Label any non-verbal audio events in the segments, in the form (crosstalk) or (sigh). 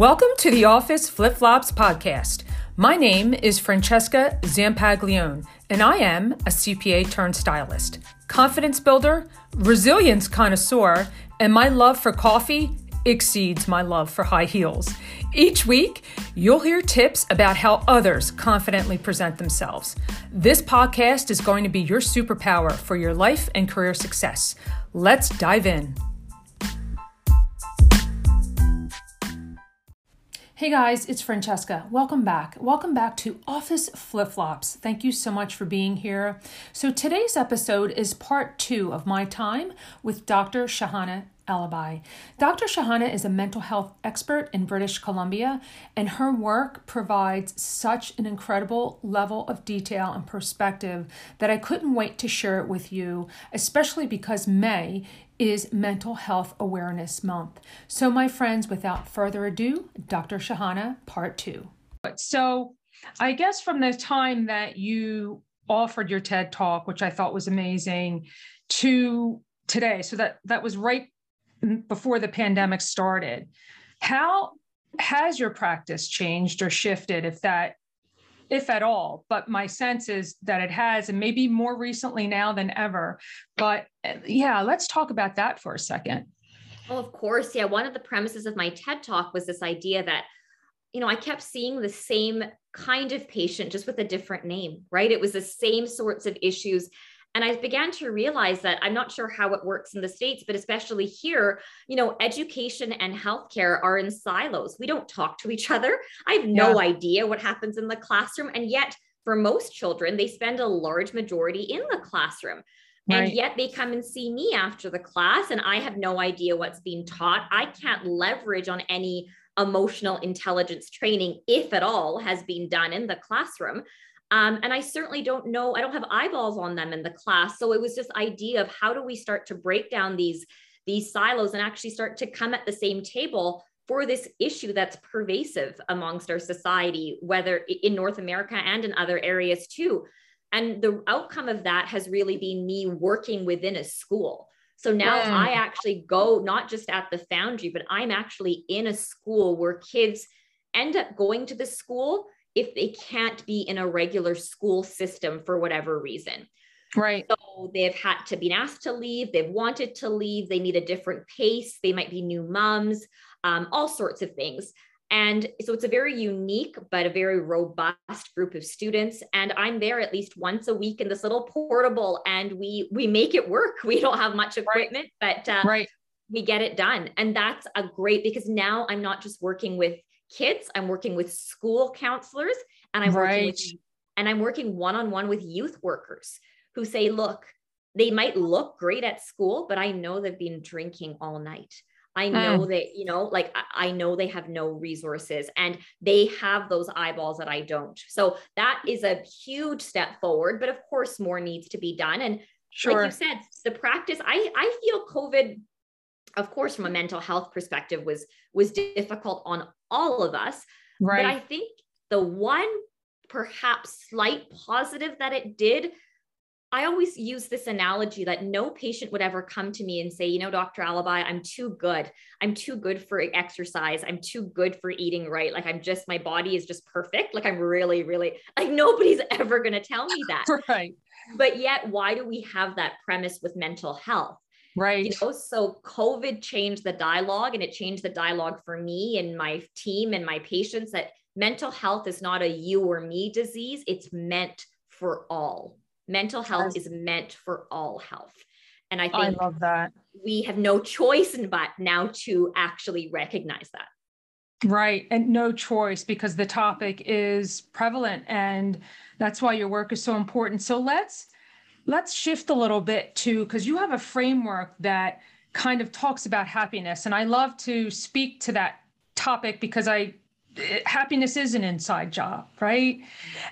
Welcome to the Office Flip Flops podcast. My name is Francesca Zampaglione, and I am a CPA turned stylist, confidence builder, resilience connoisseur, and my love for coffee exceeds my love for high heels. Each week, you'll hear tips about how others confidently present themselves. This podcast is going to be your superpower for your life and career success. Let's dive in. Hey guys, it's Francesca. Welcome back. Welcome back to Office Flip Flops. Thank you so much for being here. So, today's episode is part two of my time with Dr. Shahana Alibhai. Dr. Shahana is a mental health expert in British Columbia, and her work provides such an incredible level of detail and perspective that I couldn't wait to share it with you, especially because May is Mental Health Awareness Month. So, my friends, without further ado, Dr. Shahana, part two. So, I guess from the time that you offered your TED talk, which I thought was amazing, to today, so that that was right before the pandemic started. How has your practice changed or shifted, if that, if at all? But my sense is that it has, and maybe more recently now than ever. But yeah, let's talk about that for a second. Well, of course. Yeah. One of the premises of my TED talk was this idea that, you know, I kept seeing the same kind of patient just with a different name, right? It was the same sorts of issues and I began to realize that I'm not sure how it works in the States, but especially here, you know, education and healthcare are in silos. We don't talk to each other. I have no yeah. idea what happens in the classroom. And yet, for most children, they spend a large majority in the classroom. Right. And yet they come and see me after the class, and I have no idea what's being taught. I can't leverage on any emotional intelligence training, if at all, has been done in the classroom. Um, and I certainly don't know, I don't have eyeballs on them in the class. So it was this idea of how do we start to break down these, these silos and actually start to come at the same table for this issue that's pervasive amongst our society, whether in North America and in other areas too. And the outcome of that has really been me working within a school. So now yeah. I actually go not just at the foundry, but I'm actually in a school where kids end up going to the school if they can't be in a regular school system for whatever reason. Right. So they've had to be asked to leave, they've wanted to leave, they need a different pace, they might be new moms, um, all sorts of things. And so it's a very unique but a very robust group of students. And I'm there at least once a week in this little portable, and we we make it work. (laughs) We don't have much equipment, right. but uh, right. we get it done. And that's a great because now I'm not just working with kids, I'm working with school counselors, and I'm right. working with and I'm working one-on-one with youth workers who say, look, they might look great at school, but I know they've been drinking all night. I know mm. that, you know, like I know they have no resources and they have those eyeballs that I don't. So that is a huge step forward, but of course more needs to be done. And sure. like you said, the practice, I, I feel COVID of course from a mental health perspective was was difficult on all of us right but i think the one perhaps slight positive that it did I always use this analogy that no patient would ever come to me and say, you know, Dr. Alibhai, I'm too good. I'm too good for exercise. I'm too good for eating right. Like I'm just, my body is just perfect. Like I'm really, really, like nobody's ever going to tell me that. (laughs) right. But yet, why do we have that premise with mental health? Right. You know, so COVID changed the dialogue and it changed the dialogue for me and my team and my patients that mental health is not a you or me disease. It's meant for all. Mental health yes. is meant for all health. And I think I love that. We have no choice in but now to actually recognize that. Right. And no choice because the topic is prevalent and that's why your work is so important. So let's let's shift a little bit to because you have a framework that kind of talks about happiness and i love to speak to that topic because i happiness is an inside job right?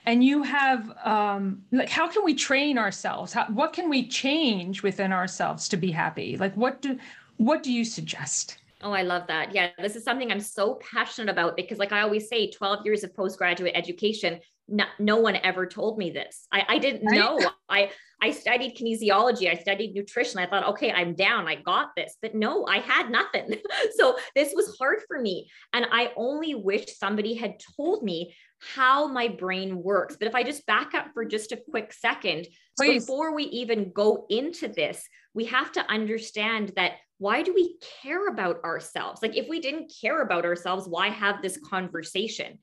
And you have um like how can we train ourselves? How, what can we change within ourselves to be happy? Like what do what do you suggest? Oh, I love that. Yeah, this is something I'm so passionate about because, like I always say, 12 years of postgraduate education no, no one ever told me this. I, I didn't right? know. I I studied kinesiology, I studied nutrition. I thought, okay, I'm down, I got this. But no, I had nothing. (laughs) so this was hard for me. And I only wish somebody had told me how my brain works. But if I just back up for just a quick second, Please. before we even go into this, we have to understand that why do we care about ourselves? Like, if we didn't care about ourselves, why have this conversation?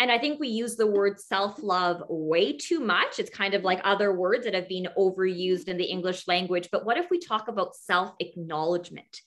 And I think we use the word self love way too much. It's kind of like other words that have been overused in the English language. But what if we talk about self acknowledgement?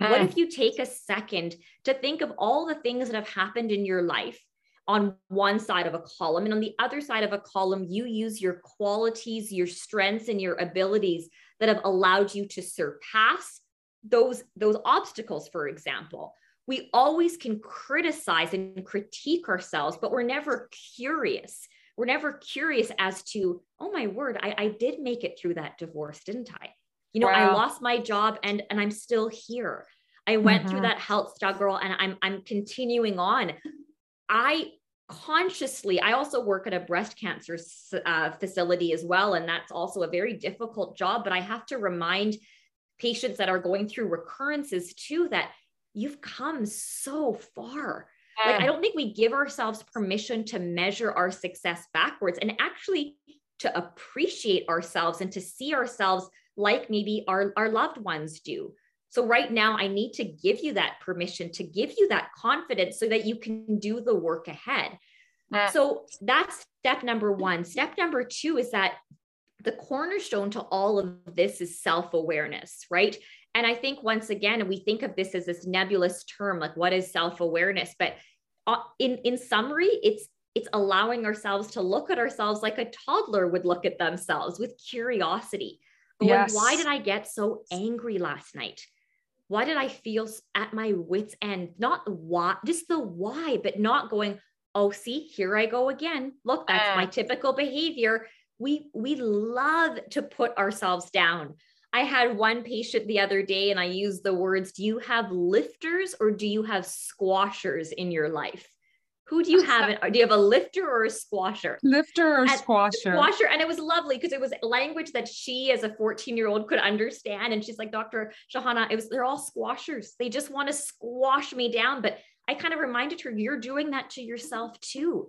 Mm. What if you take a second to think of all the things that have happened in your life on one side of a column? And on the other side of a column, you use your qualities, your strengths, and your abilities that have allowed you to surpass those, those obstacles, for example we always can criticize and critique ourselves, but we're never curious. We're never curious as to, oh my word, I, I did make it through that divorce, didn't I? You know, wow. I lost my job and and I'm still here. I went mm-hmm. through that health struggle and I'm I'm continuing on. I consciously i also work at a breast cancer uh, facility as well and that's also a very difficult job but i have to remind patients that are going through recurrences too that you've come so far. Like, I don't think we give ourselves permission to measure our success backwards and actually to appreciate ourselves and to see ourselves like maybe our, our loved ones do. So, right now, I need to give you that permission to give you that confidence so that you can do the work ahead. So, that's step number one. Step number two is that the cornerstone to all of this is self awareness, right? And I think once again, we think of this as this nebulous term, like what is self-awareness? But uh, in in summary, it's it's allowing ourselves to look at ourselves like a toddler would look at themselves with curiosity. Yes. why did I get so angry last night? Why did I feel at my wits' end? Not why, just the why, but not going, oh, see, here I go again. Look, that's my typical behavior. We we love to put ourselves down. I had one patient the other day and I used the words, do you have lifters or do you have squashers in your life? Who do you have? (laughs) do you have a lifter or a squasher? Lifter or and squasher? Squasher. And it was lovely because it was language that she, as a 14 year old, could understand. And she's like, Dr. Shahana, it was, they're all squashers. They just want to squash me down. But I kind of reminded her, you're doing that to yourself too.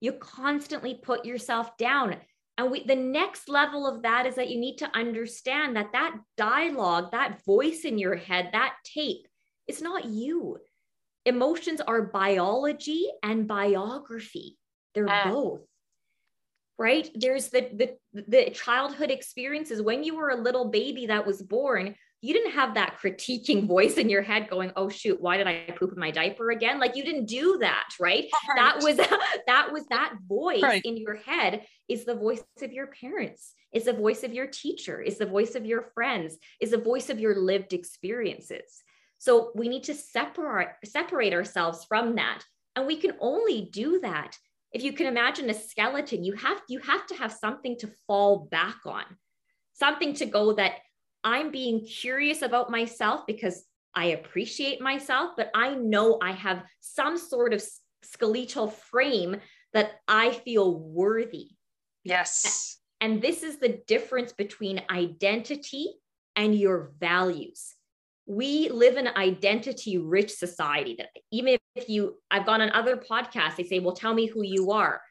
You constantly put yourself down. And we, the next level of that is that you need to understand that that dialogue, that voice in your head, that tape, it's not you. Emotions are biology and biography. They're uh. both. Right? There's the, the the childhood experiences when you were a little baby that was born, you didn't have that critiquing voice in your head going, oh shoot, why did I poop in my diaper again? Like you didn't do that, right? right. That was (laughs) that was that voice right. in your head is the voice of your parents, is the voice of your teacher, is the voice of your friends, is the voice of your lived experiences. So we need to separate separate ourselves from that. And we can only do that if you can imagine a skeleton, you have you have to have something to fall back on. Something to go that I'm being curious about myself because I appreciate myself, but I know I have some sort of skeletal frame that I feel worthy. Yes. And this is the difference between identity and your values. We live in an identity rich society that even if you, I've gone on other podcasts, they say, well, tell me who you are.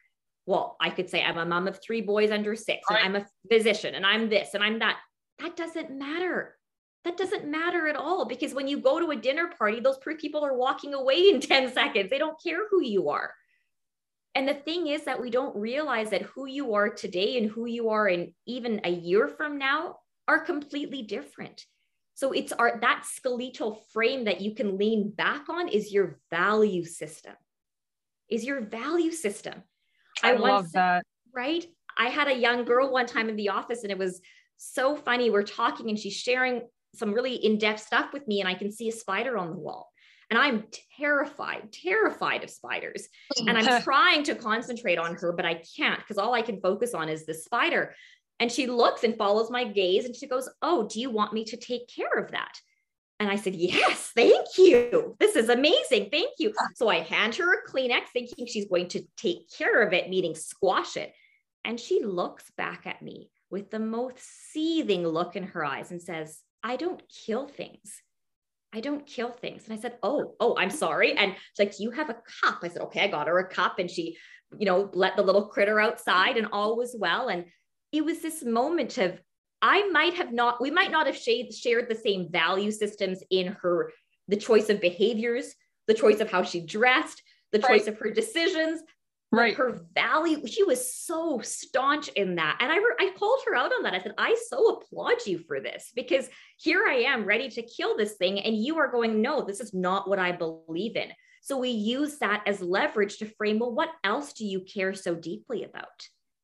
Well, I could say I'm a mom of three boys under six, and I'm a physician, and I'm this, and I'm that that doesn't matter. That doesn't matter at all because when you go to a dinner party, those people are walking away in (laughs) 10 seconds. They don't care who you are. And the thing is that we don't realize that who you are today and who you are in even a year from now are completely different. So it's our that skeletal frame that you can lean back on is your value system. Is your value system. I, I love that. Right? I had a young girl one time in the office and it was so funny. We're talking and she's sharing some really in depth stuff with me, and I can see a spider on the wall. And I'm terrified, terrified of spiders. And I'm (laughs) trying to concentrate on her, but I can't because all I can focus on is the spider. And she looks and follows my gaze and she goes, Oh, do you want me to take care of that? And I said, Yes, thank you. This is amazing. Thank you. Ah. So I hand her a Kleenex thinking she's going to take care of it, meaning squash it. And she looks back at me with the most seething look in her eyes and says, I don't kill things. I don't kill things. And I said, Oh, oh, I'm sorry. And she's like, You have a cup. I said, Okay, I got her a cup. And she, you know, let the little critter outside and all was well. And it was this moment of, I might have not, we might not have shared, shared the same value systems in her, the choice of behaviors, the choice of how she dressed, the choice right. of her decisions, right. her value she was so staunch in that. And I, re- I called her out on that. I said i so applaud you for this because here i am ready to kill this thing and you are going no this is not what i believe in. So we use that as leverage to frame well what else do you care so deeply about?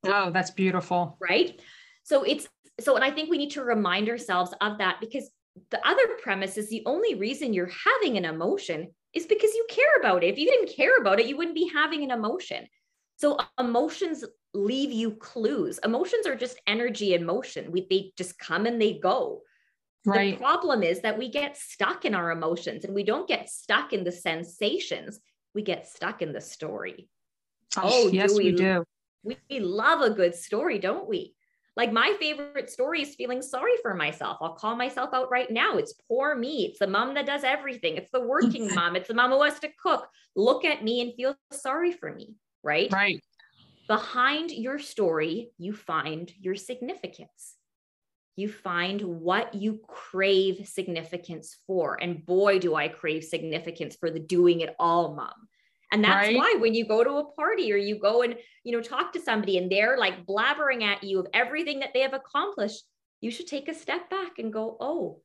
Oh that's beautiful. Right? So it's so and i think we need to remind ourselves of that because the other premise is the only reason you're having an emotion is because you care about it. If you didn't care about it, you wouldn't be having an emotion. So emotions leave you clues. Emotions are just energy and motion. We, they just come and they go. Right. The problem is that we get stuck in our emotions and we don't get stuck in the sensations. We get stuck in the story. Oh, oh yes, do we, we do. We, we love a good story, don't we? Like my favorite story is feeling sorry for myself. I'll call myself out right now. It's poor me. It's the mom that does everything. It's the working (laughs) mom. It's the mom who has to cook. Look at me and feel sorry for me. Right. Right. Behind your story, you find your significance. You find what you crave significance for. And boy, do I crave significance for the doing it all mom. And that's right. why when you go to a party or you go and, you know, talk to somebody and they're like blabbering at you of everything that they have accomplished, you should take a step back and go, oh,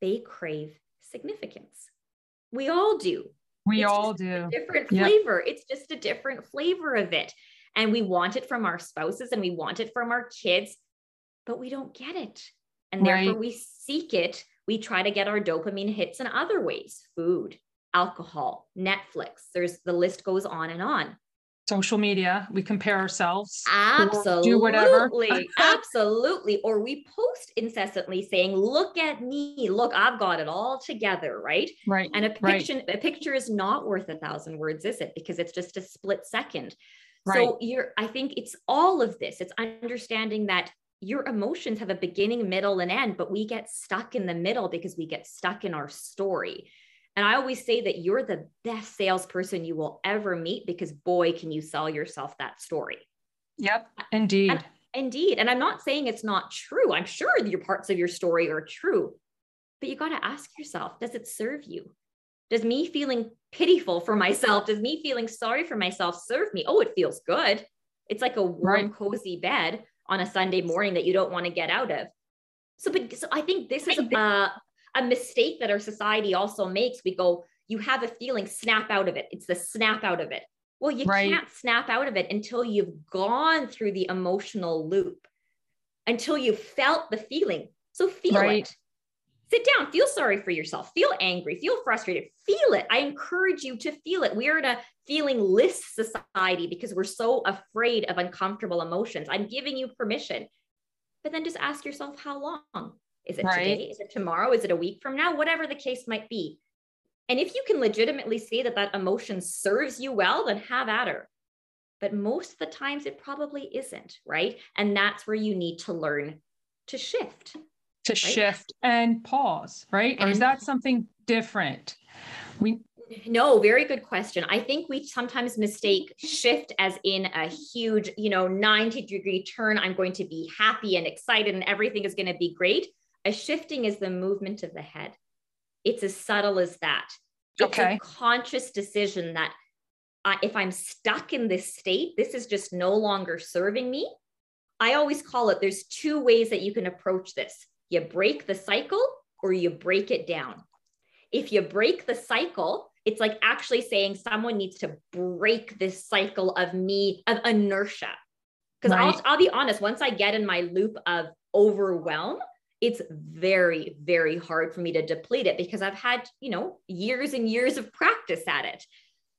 they crave significance. We all do. We it's all do. different flavor. Yep. It's just a different flavor of it. And we want it from our spouses and we want it from our kids, but we don't get it. And right. therefore we seek it. We try to get our dopamine hits in other ways food, alcohol, Netflix. There's the list goes on and on. Social media, we compare ourselves. Absolutely. Do whatever. (laughs) absolutely. Or we post incessantly saying, look at me. Look, I've got it all together. Right. Right. And a picture, right. a picture is not worth a thousand words, is it? Because it's just a split second. Right. So you're, I think it's all of this. It's understanding that your emotions have a beginning, middle, and end, but we get stuck in the middle because we get stuck in our story. And I always say that you're the best salesperson you will ever meet because boy, can you sell yourself that story. Yep, indeed. And, indeed. And I'm not saying it's not true. I'm sure your parts of your story are true, but you got to ask yourself, does it serve you? Does me feeling pitiful for myself, does me feeling sorry for myself serve me? Oh, it feels good. It's like a warm, cozy bed on a Sunday morning that you don't want to get out of. So, but so I think this is a, a mistake that our society also makes. We go, you have a feeling, snap out of it. It's the snap out of it. Well, you right. can't snap out of it until you've gone through the emotional loop, until you've felt the feeling. So feel right. it. Sit down, feel sorry for yourself, feel angry, feel frustrated, feel it. I encourage you to feel it. We are in a feeling list society because we're so afraid of uncomfortable emotions. I'm giving you permission. But then just ask yourself how long? Is it right. today? Is it tomorrow? Is it a week from now? Whatever the case might be. And if you can legitimately say that that emotion serves you well, then have at her. But most of the times it probably isn't, right? And that's where you need to learn to shift. To right? shift and pause, right? And or is that something different? We no, very good question. I think we sometimes mistake shift as in a huge, you know, 90 degree turn. I'm going to be happy and excited and everything is going to be great. A shifting is the movement of the head. It's as subtle as that. It's okay. a conscious decision that uh, if I'm stuck in this state, this is just no longer serving me. I always call it there's two ways that you can approach this you break the cycle or you break it down. If you break the cycle, it's like actually saying someone needs to break this cycle of me, of inertia. Because right. I'll, I'll be honest, once I get in my loop of overwhelm, it's very, very hard for me to deplete it because I've had, you know, years and years of practice at it.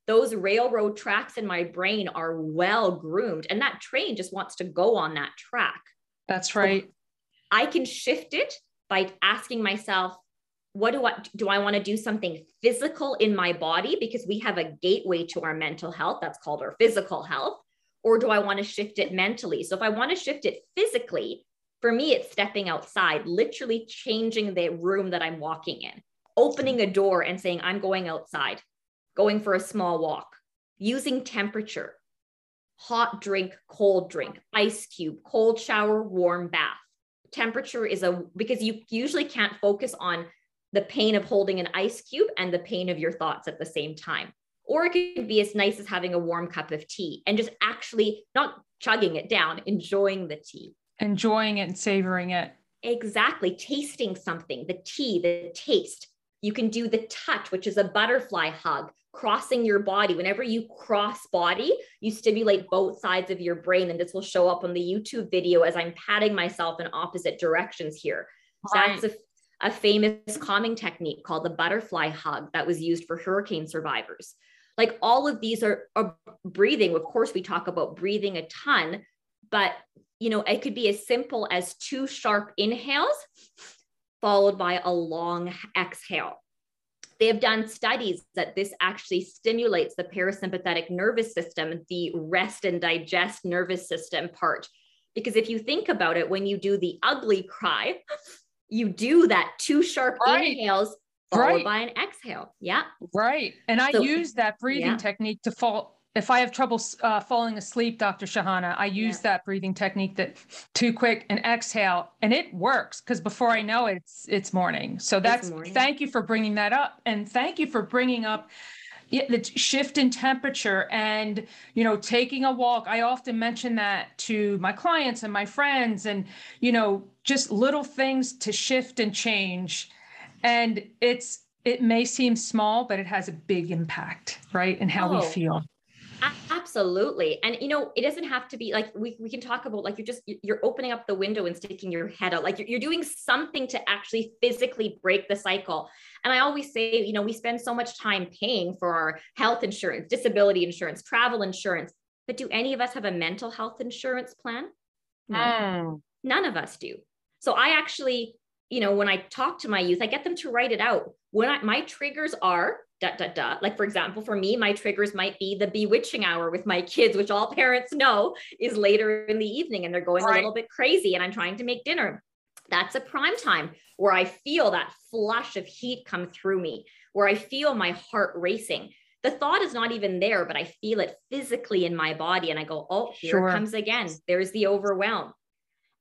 Those railroad tracks in my brain are well groomed, and that train just wants to go on that track. That's right. So I can shift it by asking myself, what do I do? I want to do something physical in my body because we have a gateway to our mental health that's called our physical health, or do I want to shift it mentally? So if I want to shift it physically, for me, it's stepping outside, literally changing the room that I'm walking in, opening a door and saying, I'm going outside, going for a small walk, using temperature, hot drink, cold drink, ice cube, cold shower, warm bath. Temperature is a because you usually can't focus on the pain of holding an ice cube and the pain of your thoughts at the same time. Or it could be as nice as having a warm cup of tea and just actually not chugging it down, enjoying the tea. Enjoying it and savoring it. Exactly. Tasting something, the tea, the taste. You can do the touch, which is a butterfly hug, crossing your body. Whenever you cross body, you stimulate both sides of your brain. And this will show up on the YouTube video as I'm patting myself in opposite directions here. Right. That's a a famous calming technique called the butterfly hug that was used for hurricane survivors. Like all of these are, are breathing. Of course, we talk about breathing a ton, but you know, it could be as simple as two sharp inhales followed by a long exhale. They have done studies that this actually stimulates the parasympathetic nervous system, the rest and digest nervous system part. Because if you think about it, when you do the ugly cry, you do that two sharp right. inhales followed right. by an exhale. Yeah. Right. And I use that breathing yeah. technique to fall. If I have trouble uh, falling asleep, Dr. Shahana, I use yeah. that breathing technique that too quick and exhale, and it works because before I know it, it's it's morning. So that's morning. thank you for bringing that up, and thank you for bringing up the shift in temperature and you know taking a walk i often mention that to my clients and my friends and you know just little things to shift and change and it's it may seem small but it has a big impact right in how oh, we feel absolutely. And you know it doesn't have to be like we, we can talk about like you're just you're opening up the window and sticking your head out. Like you're, you're doing something to actually physically break the cycle. And i always say you know we spend so much time paying for our health insurance disability insurance travel insurance. But do any of us have a mental health insurance plan? No. Mm. none of us do. So i actually you know when i talk to my youth i get them to write it out when I, my triggers are da, da, da. Like, for example, for me, my triggers might be the bewitching hour with my kids, which all (laughs) parents know is later in the evening and they're going right. a little bit crazy and I'm trying to make dinner. That's a prime time where I feel that flush of heat come through me, where I feel my heart racing. The thought is not even there, but I feel it physically in my body. And I go, oh, here sure. it comes again. There's the overwhelm.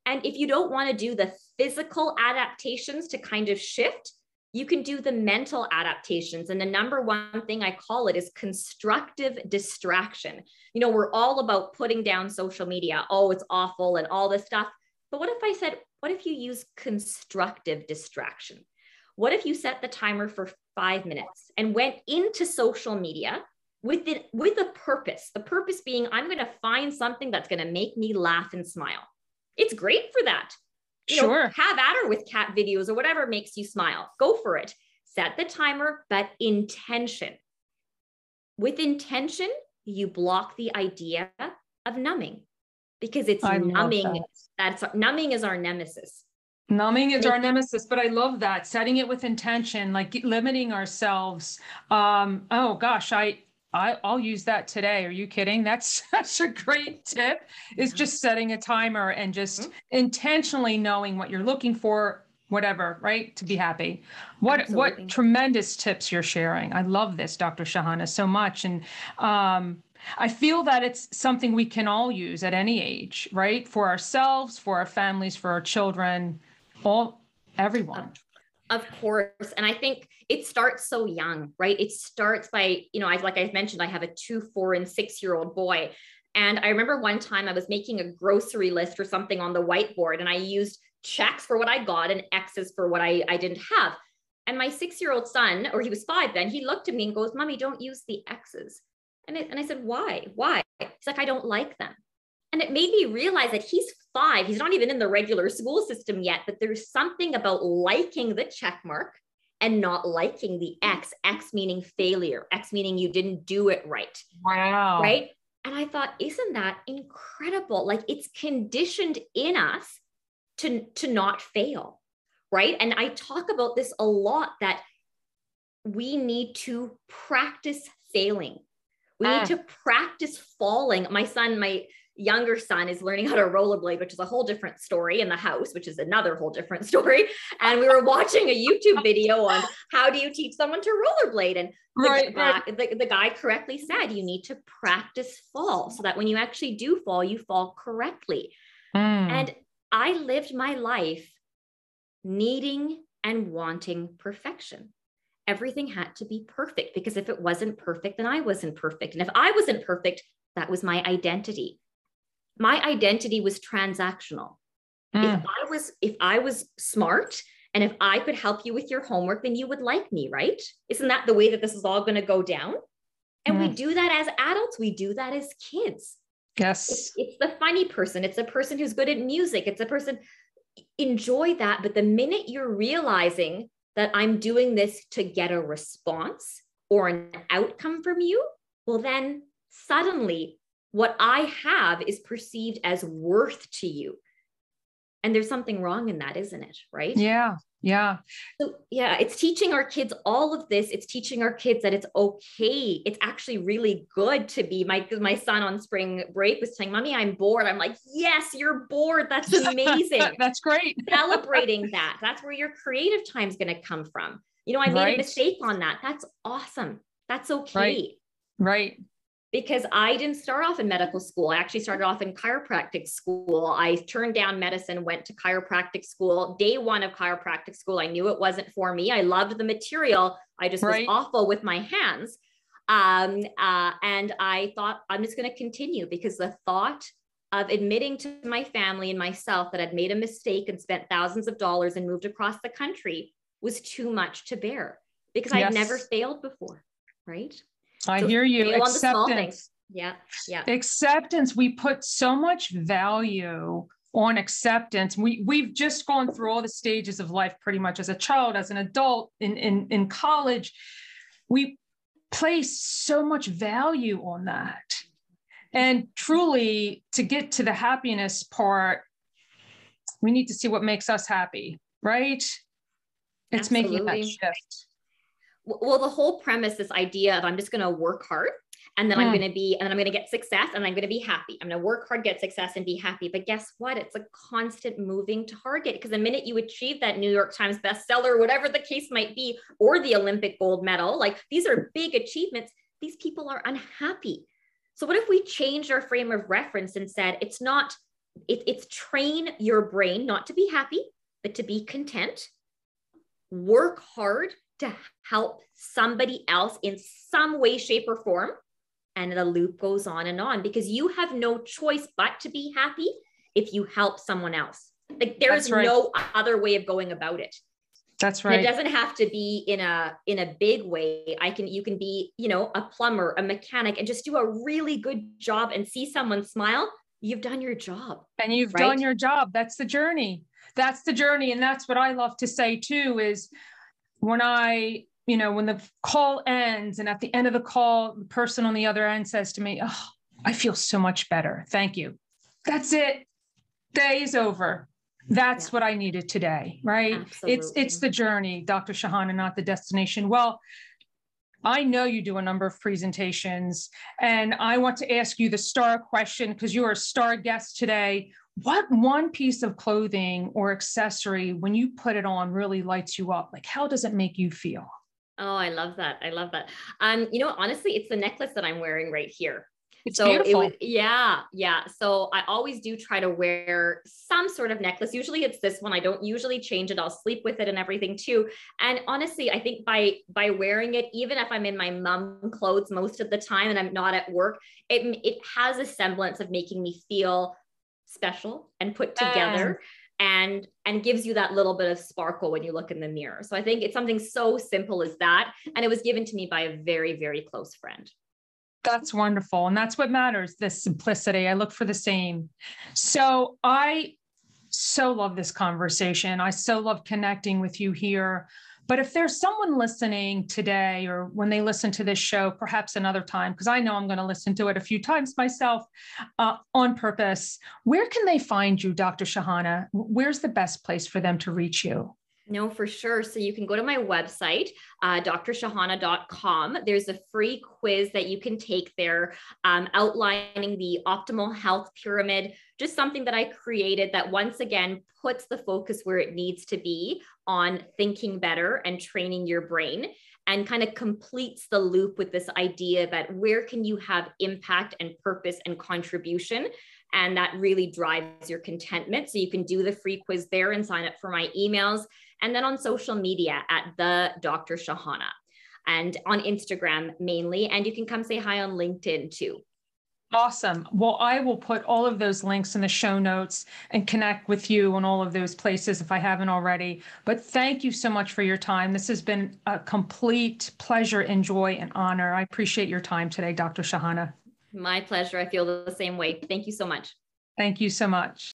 And if you don't want to do the physical adaptations to kind of shift, you can do the mental adaptations. And the number one thing I call it is constructive distraction. You know, we're all about putting down social media. Oh, it's awful and all this stuff. But what if I said, what if you use constructive distraction? What if you set the timer for five minutes and went into social media with it with a purpose? The purpose being, I'm going to find something that's going to make me laugh and smile. It's great for that you know, sure. have at her with cat videos or whatever makes you smile. Go for it. Set the timer, but intention. With intention, you block the idea of numbing because it's I numbing. That. That's numbing is our nemesis. Numbing is our nemesis, but I love that setting it with intention, like limiting ourselves. Um, oh gosh, I I, will use that today. Are you kidding? That's (laughs) such a great tip. Is just setting a timer and just mm-hmm. intentionally knowing what you're looking for, whatever, right? To be happy. What Absolutely. what tremendous tips you're sharing. I love this, Dr. Shahana, so much. And um, I feel that it's something we can all use at any age, right? For ourselves, for our families, for our children, all everyone. Of course. And I think it starts so young, right? It starts by, you know, I like I mentioned, I have a two, four, and six year old boy. And I remember one time I was making a grocery list or something on the whiteboard and I used checks for what I got and X's for what I, I didn't have. And my six year old son, or he was five then, he looked at me and goes, Mommy, don't use the X's. And, it, and I said, Why? Why? He's like, I don't like them. And it made me realize that he's five. He's not even in the regular school system yet, but there's something about liking the check mark and not liking the X, X meaning failure, X meaning you didn't do it right. Wow. Right. And I thought, isn't that incredible? Like it's conditioned in us to, to not fail. right? And I talk about this a lot that we need to practice failing. We need ah. to practice falling. My son, my younger son is learning how to rollerblade, which is a whole different story in the house, which is another whole different (laughs) story. And we were watching a YouTube video on how do you teach someone to rollerblade? And the, right, right. The, the guy correctly said you need to practice fall so that when you actually do fall, you fall correctly. Mm. And I lived my life needing and wanting perfection everything had to be perfect because if it wasn't perfect, then I wasn't perfect. And if I wasn't perfect, that was my identity. My identity was transactional. Mm. If I was if I was smart and if I could help you with your homework, then you would like me, right? Isn't that the way that this is all going to go down? And mm. we do that as adults, we do that as kids. Yes. It's, it's the funny person, it's a person who's good at music, it's a person enjoy that, but the minute you're realizing that I'm doing this to get a response or an outcome from you, well, then suddenly what I have is perceived as worth to you. And there's something wrong in that, isn't it? Right? Yeah. Yeah. So, yeah, it's teaching our kids all of this. It's teaching our kids that it's okay. It's actually really good to be. My my son on spring break was saying, "Mommy, I'm bored." I'm like, "Yes, you're bored. That's (laughs) amazing. That's great." (laughs) Celebrating that. That's where your creative time is going to come from. You know, I made right. a mistake on that. That's awesome. That's okay. Right. Right because I didn't start off in medical school. I actually started off in chiropractic school. I turned down medicine, went to chiropractic school. Day one of chiropractic school, I knew it wasn't for me. I loved the material. I just right. was awful with my hands. Um, uh, and I thought I'm just going to continue because the thought of admitting to my family and myself that I'd made a mistake and spent thousands of dollars and moved across the country was too much to bear because yes. I'd never failed before. Right. I hear you. Acceptance. Yeah. Yeah. Acceptance. We put so much value on acceptance. We we've just gone through all the stages of life pretty much as a child, as an adult, in in, in college. We place so much value on that. And truly, to get to the happiness part, we need to see what makes us happy, right? It's Absolutely. making that shift well the whole premise this idea of i'm just going to work hard and then mm. i'm going to be and then i'm going to get success and i'm going to be happy. I'm going to work hard get success and be happy. But guess what? It's a constant moving target because the minute you achieve that new york times bestseller whatever the case might be or the olympic gold medal like these are big achievements. These people are unhappy. So what if we changed our frame of reference and said it's not it, it's train your brain not to be happy but to be content work hard to help somebody else in some way, shape, or form. And the loop goes on and on because you have no choice but to be happy if you help someone else. Like there's right. no other way of going about it. That's right. And it doesn't have to be in a in a big way. I can you can be, you know, a plumber, a mechanic and just do a really good job and see someone smile. You've done your job. And you've right? done your job. That's the journey. That's the journey and that's what I love to say too is when I, you know, when the call ends and at the end of the call, the person on the other end says to me, Oh, I feel so much better. Thank you. That's it. Day is over. That's yeah. what I needed today, right? Absolutely. It's it's the journey, Dr. Shahana, not the destination. Well, I know you do a number of presentations, and I want to ask you the star question because you are a star guest today what one piece of clothing or accessory when you put it on really lights you up? Like how does it make you feel? Oh i love that. I love that. Um you know honestly it's the necklace that i'm wearing right here. It's so beautiful. it was yeah yeah. So i always do try to wear some sort of necklace. Usually it's this one. I don't usually change it. I'll sleep with it and everything too. And honestly i think by by wearing it even if i'm in my mom clothes most of the time and i'm not at work it it has a semblance of making me feel special and put together and and gives you that little bit of sparkle when you look in the mirror. So i think it's something so simple as that and it was given to me by a very very close friend. That's wonderful and that's what matters the simplicity. I look for the same. So i so love this conversation. I so love connecting with you here but if there's someone listening today or when they listen to this show, perhaps another time, because I know I'm going to listen to it a few times myself uh, on purpose, where can they find you, Dr. Shahana? Where's the best place for them to reach you? No, for sure. So you can go to my website, uh, drshahana.com. There's a free quiz that you can take there um, outlining the optimal health pyramid, just something that I created that once again puts the focus where it needs to be on thinking better and training your brain and kind of completes the loop with this idea that where can you have impact and purpose and contribution and that really drives your contentment so you can do the free quiz there and sign up for my emails and then on social media at the Dr. Shahana and on Instagram mainly. And you can come say hi on LinkedIn too. Awesome. Well, I will put all of those links in the show notes and connect with you on all of those places if I haven't already. But thank you so much for your time. This has been a complete pleasure and joy and honor. I appreciate your time today, Dr. Shahana. My pleasure. I feel the same way. Thank you so much. Thank you so much.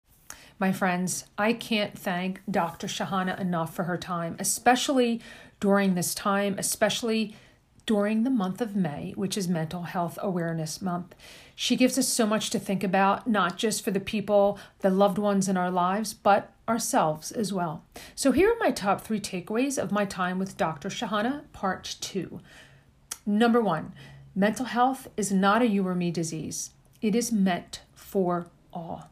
My friends, I can't thank Dr. Shahana enough for her time, especially during this time, especially during the month of May, which is Mental Health Awareness Month. She gives us so much to think about, not just for the people, the loved ones in our lives, but ourselves as well. So, here are my top three takeaways of my time with Dr. Shahana, part two. Number one, mental health is not a you or me disease, it is meant for all.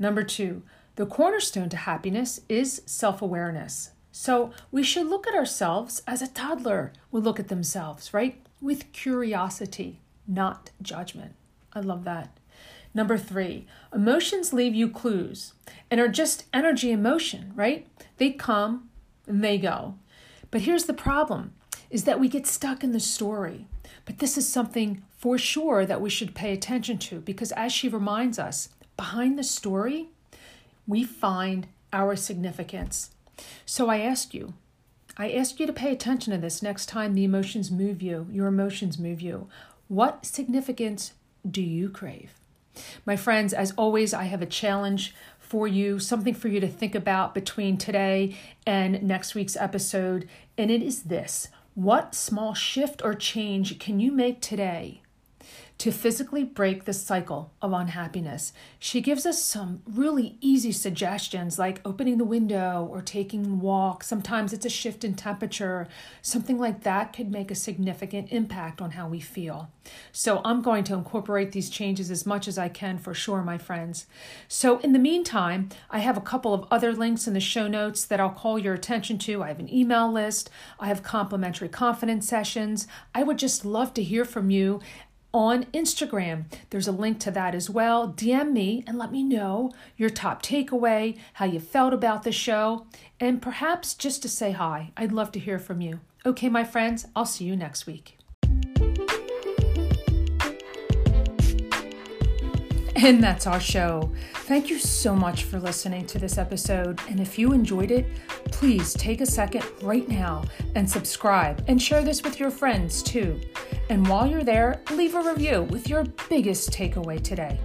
Number two, the cornerstone to happiness is self awareness. So we should look at ourselves as a toddler would look at themselves, right? With curiosity, not judgment. I love that. Number three, emotions leave you clues and are just energy in motion, right? They come and they go. But here's the problem is that we get stuck in the story. But this is something for sure that we should pay attention to because as she reminds us, behind the story, we find our significance. So I ask you, I ask you to pay attention to this next time the emotions move you, your emotions move you. What significance do you crave? My friends, as always, I have a challenge for you, something for you to think about between today and next week's episode, and it is this What small shift or change can you make today to physically break the cycle of unhappiness. She gives us some really easy suggestions like opening the window or taking a walk. Sometimes it's a shift in temperature. Something like that could make a significant impact on how we feel. So I'm going to incorporate these changes as much as I can for sure, my friends. So in the meantime, I have a couple of other links in the show notes that I'll call your attention to. I have an email list, I have complimentary confidence sessions. I would just love to hear from you on Instagram. There's a link to that as well. DM me and let me know your top takeaway, how you felt about the show, and perhaps just to say hi. I'd love to hear from you. Okay, my friends, I'll see you next week. And that's our show. Thank you so much for listening to this episode. And if you enjoyed it, please take a second right now and subscribe and share this with your friends too. And while you're there, leave a review with your biggest takeaway today.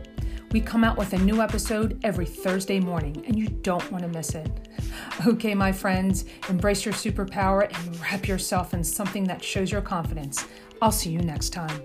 We come out with a new episode every Thursday morning, and you don't want to miss it. Okay, my friends, embrace your superpower and wrap yourself in something that shows your confidence. I'll see you next time.